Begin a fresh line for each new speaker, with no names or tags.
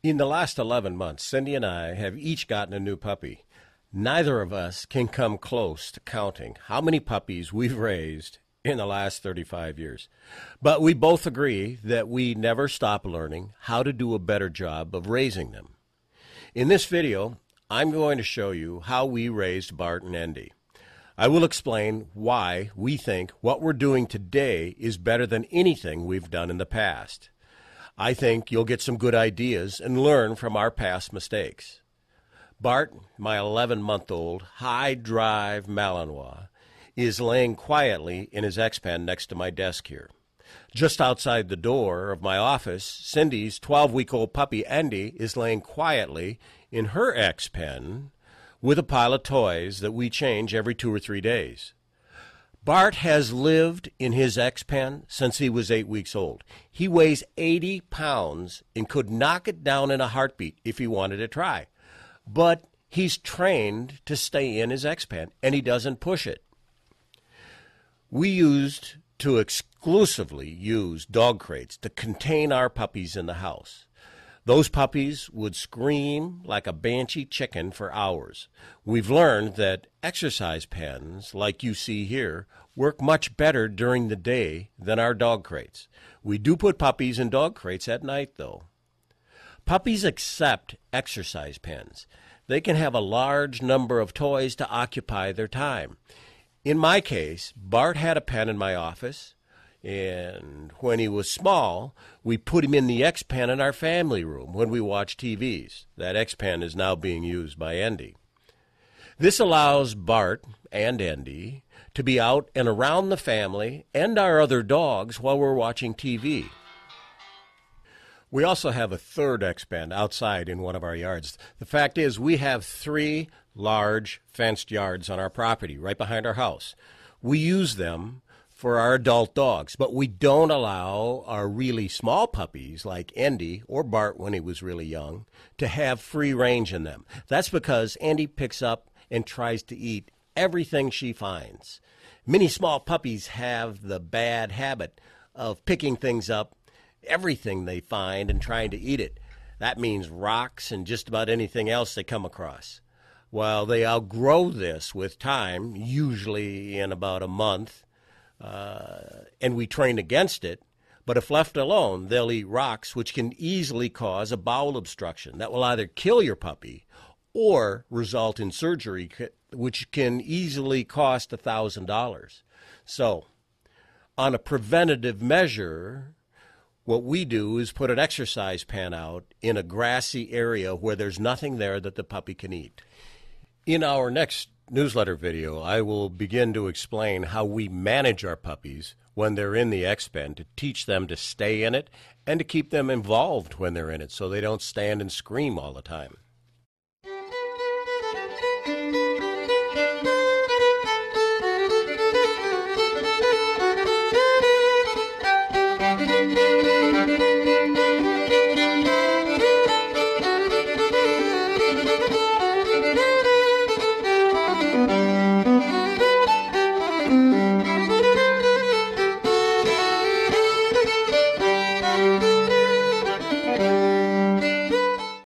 In the last 11 months, Cindy and I have each gotten a new puppy. Neither of us can come close to counting how many puppies we've raised in the last 35 years. But we both agree that we never stop learning how to do a better job of raising them. In this video, I'm going to show you how we raised Bart and Andy. I will explain why we think what we're doing today is better than anything we've done in the past. I think you'll get some good ideas and learn from our past mistakes. Bart, my 11 month old high drive Malinois, is laying quietly in his X pen next to my desk here. Just outside the door of my office, Cindy's 12 week old puppy Andy is laying quietly in her X pen with a pile of toys that we change every two or three days. Bart has lived in his X pen since he was eight weeks old. He weighs 80 pounds and could knock it down in a heartbeat if he wanted to try. But he's trained to stay in his X pen and he doesn't push it. We used to exclusively use dog crates to contain our puppies in the house. Those puppies would scream like a banshee chicken for hours. We've learned that exercise pens, like you see here, work much better during the day than our dog crates. We do put puppies in dog crates at night, though. Puppies accept exercise pens. They can have a large number of toys to occupy their time. In my case, Bart had a pen in my office. And when he was small, we put him in the X Pen in our family room when we watch TVs. That X Pen is now being used by Andy. This allows Bart and Andy to be out and around the family and our other dogs while we're watching TV. We also have a third X Pen outside in one of our yards. The fact is, we have three large fenced yards on our property right behind our house. We use them for our adult dogs, but we don't allow our really small puppies like Andy or Bart when he was really young to have free range in them. That's because Andy picks up and tries to eat everything she finds. Many small puppies have the bad habit of picking things up, everything they find, and trying to eat it. That means rocks and just about anything else they come across. While they outgrow this with time, usually in about a month, and we train against it. But if left alone, they'll eat rocks, which can easily cause a bowel obstruction that will either kill your puppy or result in surgery, which can easily cost $1,000. So, on a preventative measure, what we do is put an exercise pen out in a grassy area where there's nothing there that the puppy can eat. In our next newsletter video, I will begin to explain how we manage our puppies when they're in the X pen to teach them to stay in it and to keep them involved when they're in it so they don't stand and scream all the time.